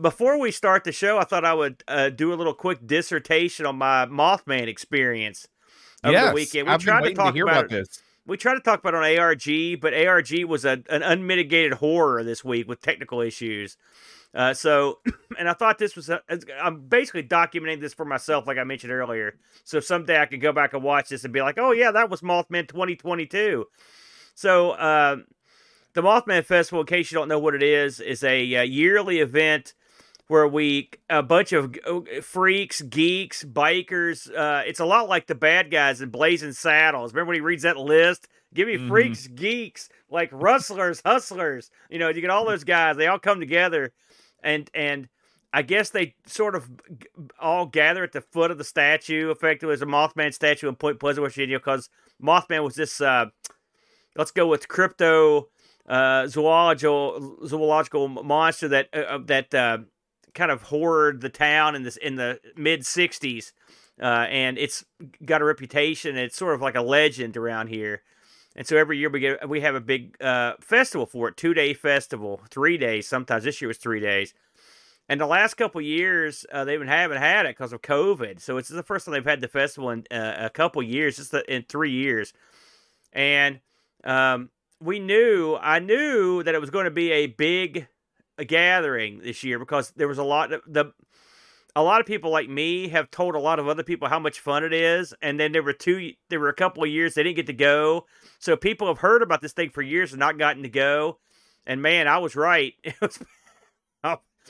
before we start the show, I thought I would uh, do a little quick dissertation on my Mothman experience over yes, the weekend. We I've tried to talk hear about, about this. we tried to talk about it on ARG, but ARG was a, an unmitigated horror this week with technical issues. Uh, so, and I thought this was, I'm basically documenting this for myself, like I mentioned earlier. So someday I could go back and watch this and be like, oh, yeah, that was Mothman 2022. So, uh, the Mothman Festival, in case you don't know what it is, is a uh, yearly event where we a bunch of uh, freaks, geeks, bikers. Uh, it's a lot like the bad guys in Blazing Saddles. Remember when he reads that list? Give me Mhm. freaks, geeks, like rustlers, hustlers. You know, you get all those guys. They all come together, and and I guess they sort of all gather at the foot of the statue. Effectively, there's a Mothman statue in Point Pleasant, Virginia, because Mothman was this. Uh, let's go with crypto uh, zoological zoological monster that uh, uh, that uh, kind of horrored the town in this in the mid '60s, uh, and it's got a reputation. It's sort of like a legend around here, and so every year we get we have a big uh, festival for it, two day festival, three days. Sometimes this year was three days. And the last couple years, uh, they even haven't had it because of COVID. So it's the first time they've had the festival in uh, a couple years, just in three years. And um, we knew, I knew that it was going to be a big gathering this year because there was a lot of the. A lot of people like me have told a lot of other people how much fun it is, and then there were two, there were a couple of years they didn't get to go. So people have heard about this thing for years and not gotten to go. And man, I was right. It was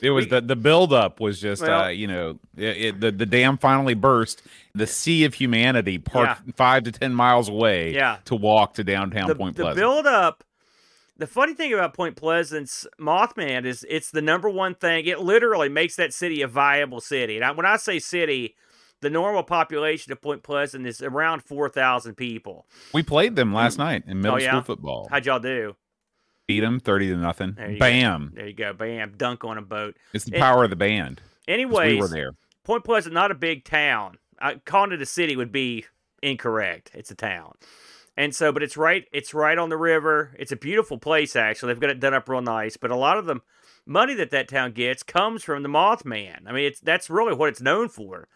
It was We- the the buildup was just Well- uh, you know it, it, the the dam finally burst. The sea of humanity parked five to ten miles away Yeah. to walk to downtown the, Point the Pleasant. build up the funny thing about point pleasant's mothman is it's the number one thing it literally makes that city a viable city and I, when i say city the normal population of point pleasant is around 4000 people we played them last mm. night in middle Oh, yeah? school football. how'd y'all do Beat them thirty to nothing. There you go. Bam! there you go bam dunk on a boat It's the It- power of the band. anyways we were there. point pleasant not a big town I, calling it a city would be incorrect it's a town and so but it's right it's right on the river. It's a beautiful place actually. They've got it done up real nice but a lot of the money that that town gets comes from the mothman. I mean it's that's really what it's known for.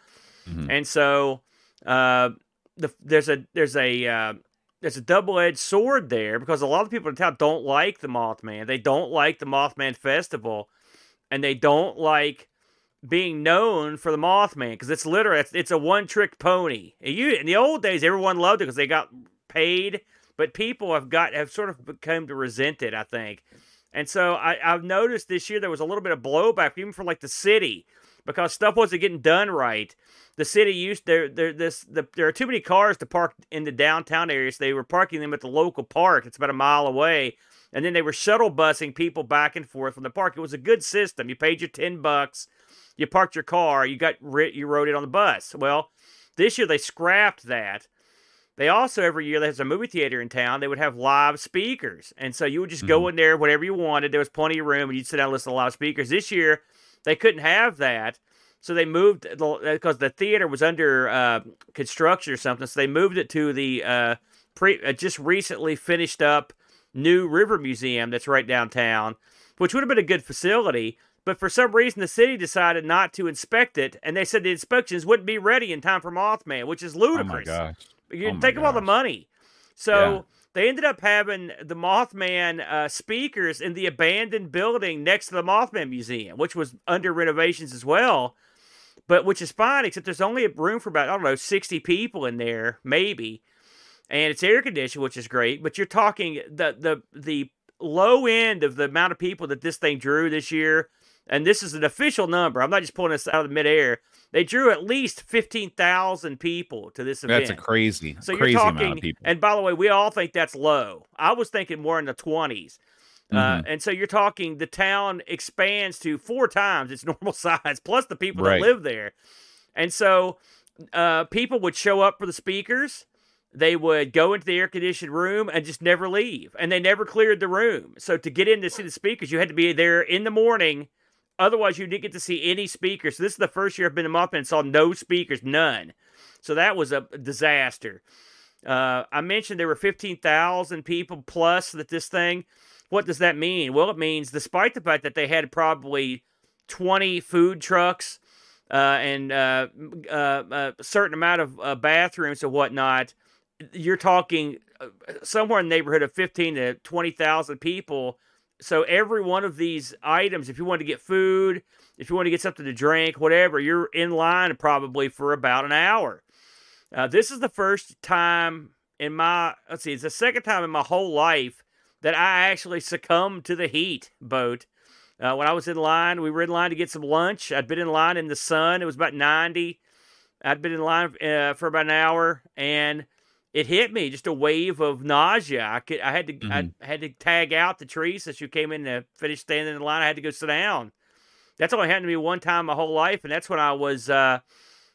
Mhm. and so uh the, there's a there's a uh, there's a double-edged sword there because a lot of people in town don't like the mothman. They don't like the mothman festival and they don't like being known for the Mothman because it's literally it's, it's a one trick pony. And you in the old days, everyone loved it because they got paid, but people have got have sort of come to resent it. I think, and so I, I've noticed this year there was a little bit of blowback even from like the city because stuff wasn't getting done right. The city used there there this the, there are too many cars to park in the downtown area, so they were parking them at the local park. It's about a mile away. And then they were shuttle busing people back and forth from the park. It was a good system. You paid your ten bucks you parked your car, you got you rode it on the bus. Well, this year they scrapped that. They also every year there's a movie theater in town. They would have live speakers, and so you would just go in there, whatever you wanted. There was plenty of room, and you'd sit down and listen to live speakers. This year they couldn't have that, so they moved because the theater was under uh, construction or something. So they moved it to the uh, pre uh, just recently finished up new River Museum that's right downtown, which would have been a good facility. But for some reason, the city decided not to inspect it, and they said the inspections wouldn't be ready in time for Mothman, which is ludicrous. Oh my gosh! You Oh think all the money. So Yeah. they ended up having the Mothman uh, speakers in the abandoned building next to the Mothman Museum, which was under renovations as well. But which is fine, except there's only a room for about I don't know sixty people in there, maybe, and it's air conditioned, which is great. But you're talking the the the low end of the amount of people that this thing drew this year, and this is an official number. I'm not just pulling this out of the midair. They drew at least fifteen thousand people to this event. That's a crazy, So crazy you're amount talking, of people. and by the way, we all think that's low. I was thinking more in the 20s. Uh, Mhm. and so you're talking the town expands to four times its normal size, plus the people Right. that live there. And so uh, people would show up for the speakers. They would go into the air conditioned room and just never leave. And they never cleared the room. So to get in to see the speakers, you had to be there in the morning. Otherwise, you didn't get to see any speakers. So this is the first year I've been in Mothman and saw no speakers, none. So that was a disaster. Uh, I mentioned there were 15,000 people plus that this thing. What does that mean? Well, it means despite the fact that they had probably 20 food trucks uh, and uh, uh, a certain amount of bathrooms and whatnot, you're talking somewhere in the neighborhood of 15 to 20,000 people. So every one of these items, if you want to get food, if you want to get something to drink, whatever, you're in line probably for about an hour. Uh, this is the first time in my let's see, it's the second time in my whole life that I actually succumbed to the heat boat. Uh, when I was in line, we were in line to get some lunch. I'd been in line in the sun. It was about 90. I'd been in line uh, for about an hour, and it hit me just a wave of nausea. I could, I had to, mm-hmm. I had to tag out the Teresa. you came in to finish standing in the line. I had to go sit down. That's only happened to me one time my whole life, and that's when I was uh,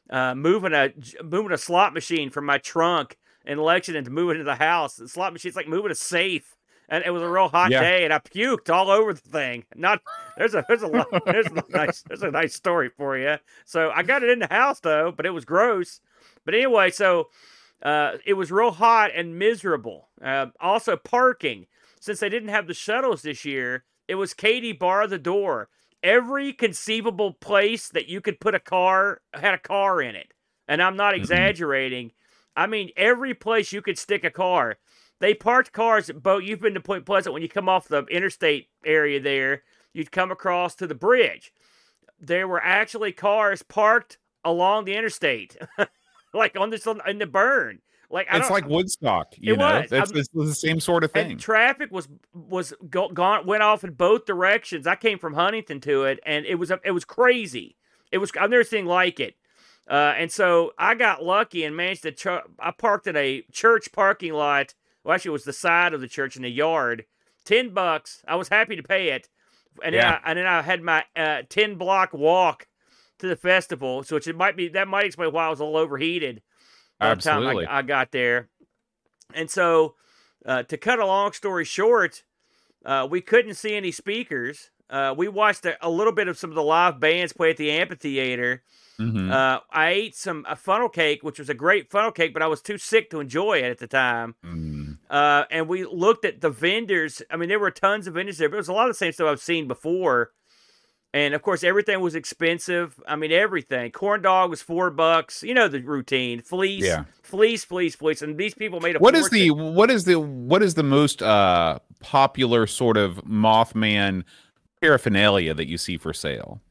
uh, moving a moving a slot machine from my trunk in Lexington to move it into the house. The slot machine's like moving a safe and it was a real hot yeah. day, and I puked all over the thing. Not there's a there's a lot, there's a nice there's a nice story for you. So I got it in the house though, but it was gross. But anyway, so uh, it was real hot and miserable. Uh, also parking, since they didn't have the shuttles this year, it was Katie bar the door. Every conceivable place that you could put a car had a car in it, and I'm not exaggerating. I mean, every place you could stick a car. They parked cars at boat. You've been to Point Pleasant when you come off the interstate area there. You'd come across to the bridge. There were actually cars parked along the interstate, like on this in the burn. Like it's like Woodstock, you it know. Was. It's, it's, the same sort of thing. traffic was was go, gone went off in both directions. I came from Huntington to it, and it was it was crazy. It was I've never seen like it. Uh, and so I got lucky and managed to. Ch- I parked in a church parking lot well, actually, it was the side of the church in the yard. Ten bucks. I was happy to pay it, and yeah. then I, and then I had my uh, ten block walk to the festival, so which it might be that might explain why I was a little overheated by Absolutely. the time I, I got there. And so, uh, to cut a long story short, uh, we couldn't see any speakers. Uh, we watched a, a, little bit of some of the live bands play at the amphitheater. Mm-hmm. Uh, I ate some a funnel cake, which was a great funnel cake, but I was too sick to enjoy it at the time. Mm. Uh, and we looked at the vendors. I mean, there were tons of vendors there, but it was a lot of the same stuff I've seen before. And of course, everything was expensive. I mean, everything. Corn dog was four bucks. You know the routine. Fleece, yeah. fleece, fleece, fleece. And these people made a. What is the what is the what is the most uh, popular sort of Mothman paraphernalia that you see for sale?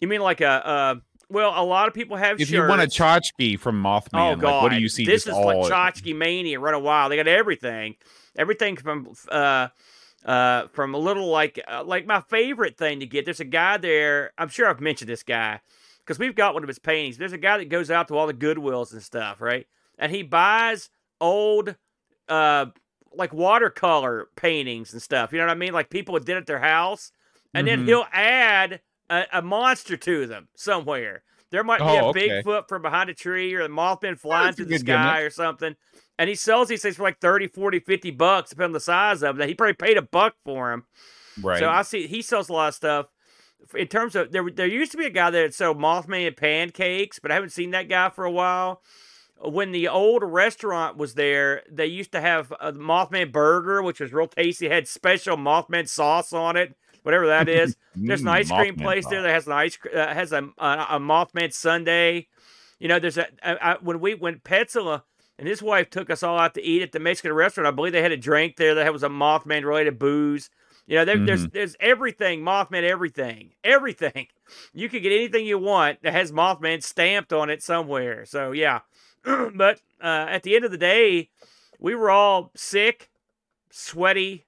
You mean like a, a well, a lot of people have. If shirts. you want a tchotchke from Mothman, oh god, like, what do you see? This is like tchotchke mania. Run a while. They got everything, everything from uh, uh, from a little like uh, like my favorite thing to get. There's a guy there. I'm sure I've mentioned this guy because we've got one of his paintings. There's a guy that goes out to all the Goodwills and stuff, right? And he buys old, uh, like watercolor paintings and stuff. You know what I mean? Like people did at their house, and mm-hmm. then he'll add a, a monster to them somewhere. There might be oh, a okay. Bigfoot from behind a tree or a Mothman flying through the sky gimmick. or something. And he sells these things for like 30, 40, 50 bucks, depending on the size of them. He probably paid a buck for them. Right. So I see he sells a lot of stuff. In terms of there, there used to be a guy that sold Mothman pancakes, but I haven't seen that guy for a while. When the old restaurant was there, they used to have a Mothman burger, which was real tasty. It had special Mothman sauce on it whatever that is. there's an ice cream place there that has an ice uh, has a, a, a Mothman sundae. You know, there's a, when we when Petzela and his wife took us all out to eat at the Mexican restaurant. I believe they had a drink there that was a Mothman related booze. You know, there, mm-hmm. there's there's everything Mothman, everything, everything. You can get anything you want that has Mothman stamped on it somewhere. So yeah, but uh, at the end of the day, we were all sick, sweaty,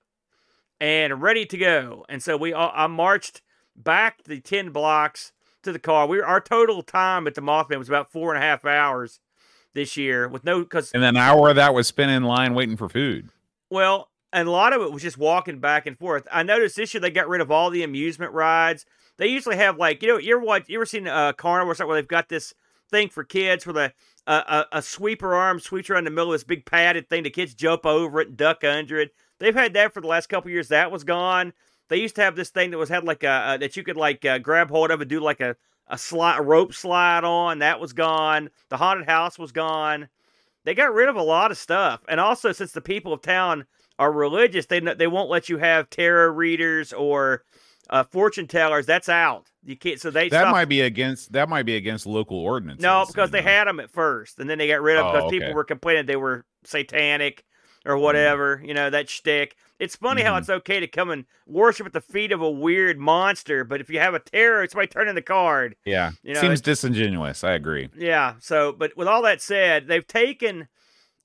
and ready to go. And so we all, I marched back the 10 blocks to the car. We our total time at the Mothman was about four and a half hours this year with no because and an hour of that was spent in line waiting for food. Well, and a lot of it was just walking back and forth. I noticed this year they got rid of all the amusement rides. They usually have like you know you ever watch you ever seen a carnival or something where they've got this thing for kids where the uh, a, a sweeper arm sweeps around the middle of this big padded thing. The kids jump over it and duck under it. They've had that for the last couple years. That was gone. They used to have this thing that was had like a, that you could like uh, grab hold of and do like a a slide a rope slide on. That was gone. The haunted house was gone. They got rid of a lot of stuff. And also, since the people of town are religious, they they won't let you have tarot readers or Uh, fortune tellers, that's out. You can't. So they that stopped- might be against that might be against local ordinances. no because they know. had them at first, and then they got rid of them Oh, because people were complaining they were satanic or whatever. You know that shtick. It's funny how Mhm. it's okay to come and worship at the feet of a weird monster, but if you have a tarot, somebody turning the card. Yeah, You know, seems disingenuous. I agree. Yeah. So, but with all that said, they've taken.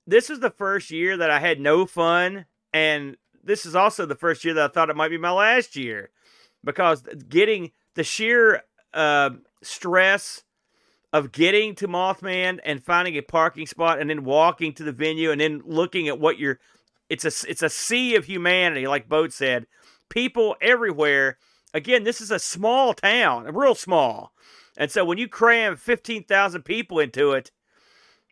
This is the first year that I had no fun, and this is also the first year that I thought it might be my last year, because getting the sheer uh, stress of getting to Mothman and finding a parking spot, and then walking to the venue, and then looking at what you're. It's a it's a sea of humanity, like Boat said. People everywhere. Again, this is a small town, real small. And so when you cram 15,000 people into it,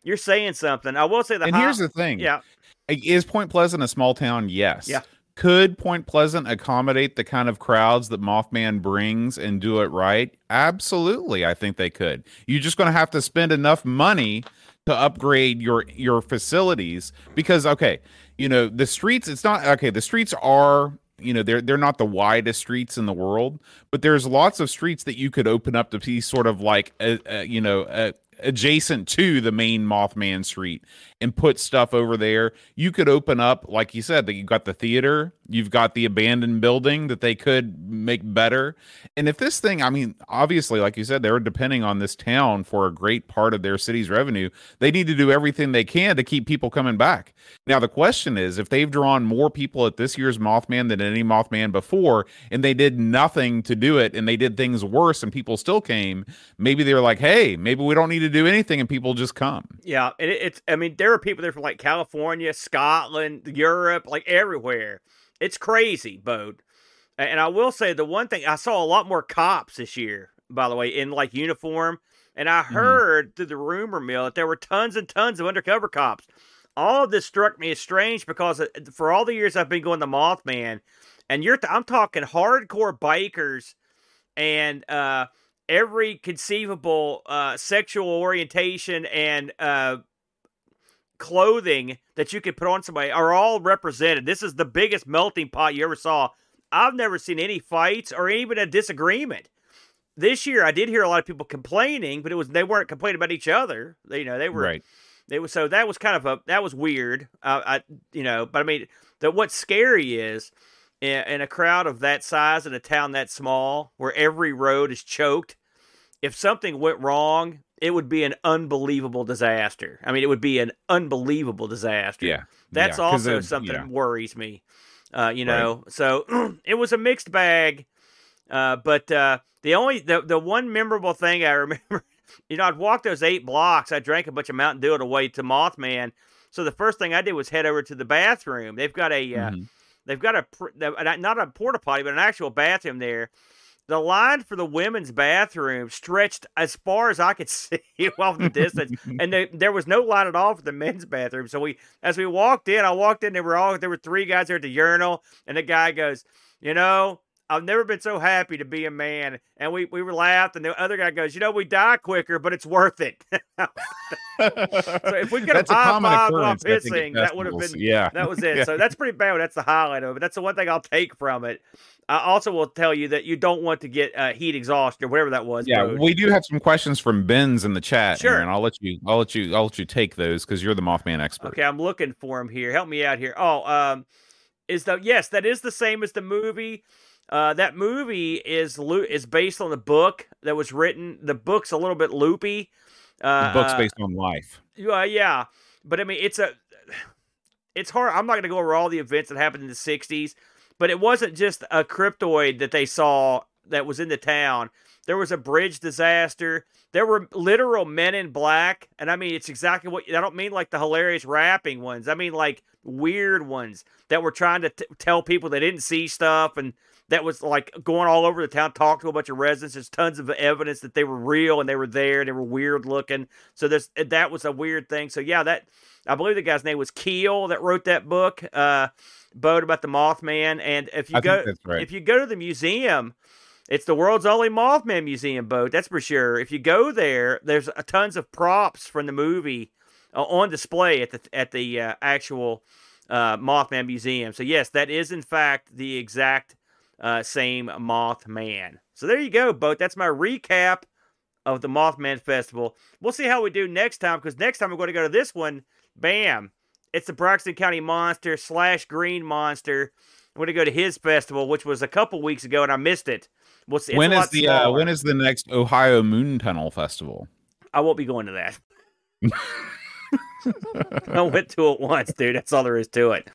you're saying something. I will say the and high- here's the thing. yeah, Is Point Pleasant a small town? Yes. Yeah. Could Point Pleasant accommodate the kind of crowds that Mothman brings and do it right? Absolutely, I think they could. You're just going to have to spend enough money to upgrade your your facilities because okay, you know, the streets it's not okay, the streets are you know they're they're not the widest streets in the world but there's lots of streets that you could open up to be sort of like a, a, you know a, adjacent to the main Mothman Street and put stuff over there. You could open up, like you said, that you've got the theater, you've got the abandoned building that they could make better. And if this thing, I mean, obviously, like you said, they're depending on this town for a great part of their city's revenue. They need to do everything they can to keep people coming back. Now, the question is if they've drawn more people at this year's Mothman than any Mothman before, and they did nothing to do it, and they did things worse, and people still came, maybe they were like, hey, maybe we don't need to do anything, and people just come. yeah. And it, it's, I mean, there are people there from like California, Scotland, Europe, like everywhere. It's crazy, Bode. And I will say the one thing I saw a lot more cops this year, by the way, in like uniform. And I heard through the rumor mill that there were tons and tons of undercover cops. All of this struck me as strange because uh, for all the years I've been going to Mothman, and you're I'm talking hardcore bikers and uh, every conceivable uh, sexual orientation and uh, clothing that you could put on somebody are all represented. This is the biggest melting pot you ever saw. I've never seen any fights or even a disagreement. This year, I did hear a lot of people complaining, but it was they weren't complaining about each other. They, you know, they were Right. it was so that was kind of a that was weird. Uh, I you know, but I mean, the what's scary is in, in a crowd of that size in a town that small, where every road is choked. If something went wrong, it would be an unbelievable disaster. I mean, it would be an unbelievable disaster. Yeah. That's Yeah, also something yeah. that worries me. Uh, you know, so it was a mixed bag. Uh, but uh, the only the the one memorable thing I remember, you know, I'd walk those eight blocks. I drank a bunch of Mountain Dew on the way to Mothman. So the first thing I did was head over to the bathroom. They've got a uh, Mhm. they've got a not a porta potty, but an actual bathroom there. The line for the women's bathroom stretched as far as I could see off the distance, and there, there was no line at all for the men's bathroom. So we, as we walked in, I walked in. There were all there were three guys there at the urinal, and the guy goes, "You know, I've never been so happy to be a man." And we we were laughed, and the other guy goes, "You know, we die quicker, but it's worth it." so if we could have high fived while occurrence, I think, at pissing, that would have been yeah. that was it. So that's pretty bad. That's the highlight of it. That's the one thing I'll take from it. I also will tell you that you don't want to get uh, heat exhaustion or whatever that was. Yeah, Bode. we do have some questions from Ben's in the chat. Sure. Aaron. I'll let you. I'll let you. I'll let you take those because you're the Mothman expert. Okay, I'm looking for him here. Help me out here. Oh, um, is the yes, that is the same as the movie. Uh, that movie is lo- is based on the book that was written. The book's a little bit loopy. Uh, the book's uh, based on life. Uh, yeah, but I mean, it's a, it's hard. I'm not going to go over all the events that happened in the '60s, but it wasn't just a cryptoid that they saw that was in the town. There was a bridge disaster. There were literal men in black, and I mean, it's exactly what I don't mean like the hilarious rapping ones. I mean like weird ones that were trying to t- tell people they didn't see stuff and that was like going all over the town, talk to a bunch of residents. There's tons of evidence that they were real and they were there and they were weird looking. So this that was a weird thing. So yeah, that I believe the guy's name was Keel that wrote that book, uh, boat about the Mothman. And if you I go, right. if you go to the museum, it's the world's only Mothman museum boat. That's for sure. If you go there, there's tons of props from the movie uh, on display at the at the uh, actual uh, Mothman museum. So yes, that is in fact the exact uh, same Mothman. So there you go, boat. That's my recap of the Mothman Festival. We'll see how we do next time because next time we're going to go to this one. Bam! It's the Braxton County Monster slash Green Monster. I'm going to go to his festival, which was a couple weeks ago, and I missed it. We'll see. It's when is the uh, when is the next Ohio Moon Tunnel Festival? I won't be going to that. I went to it once, dude. That's all there is to it.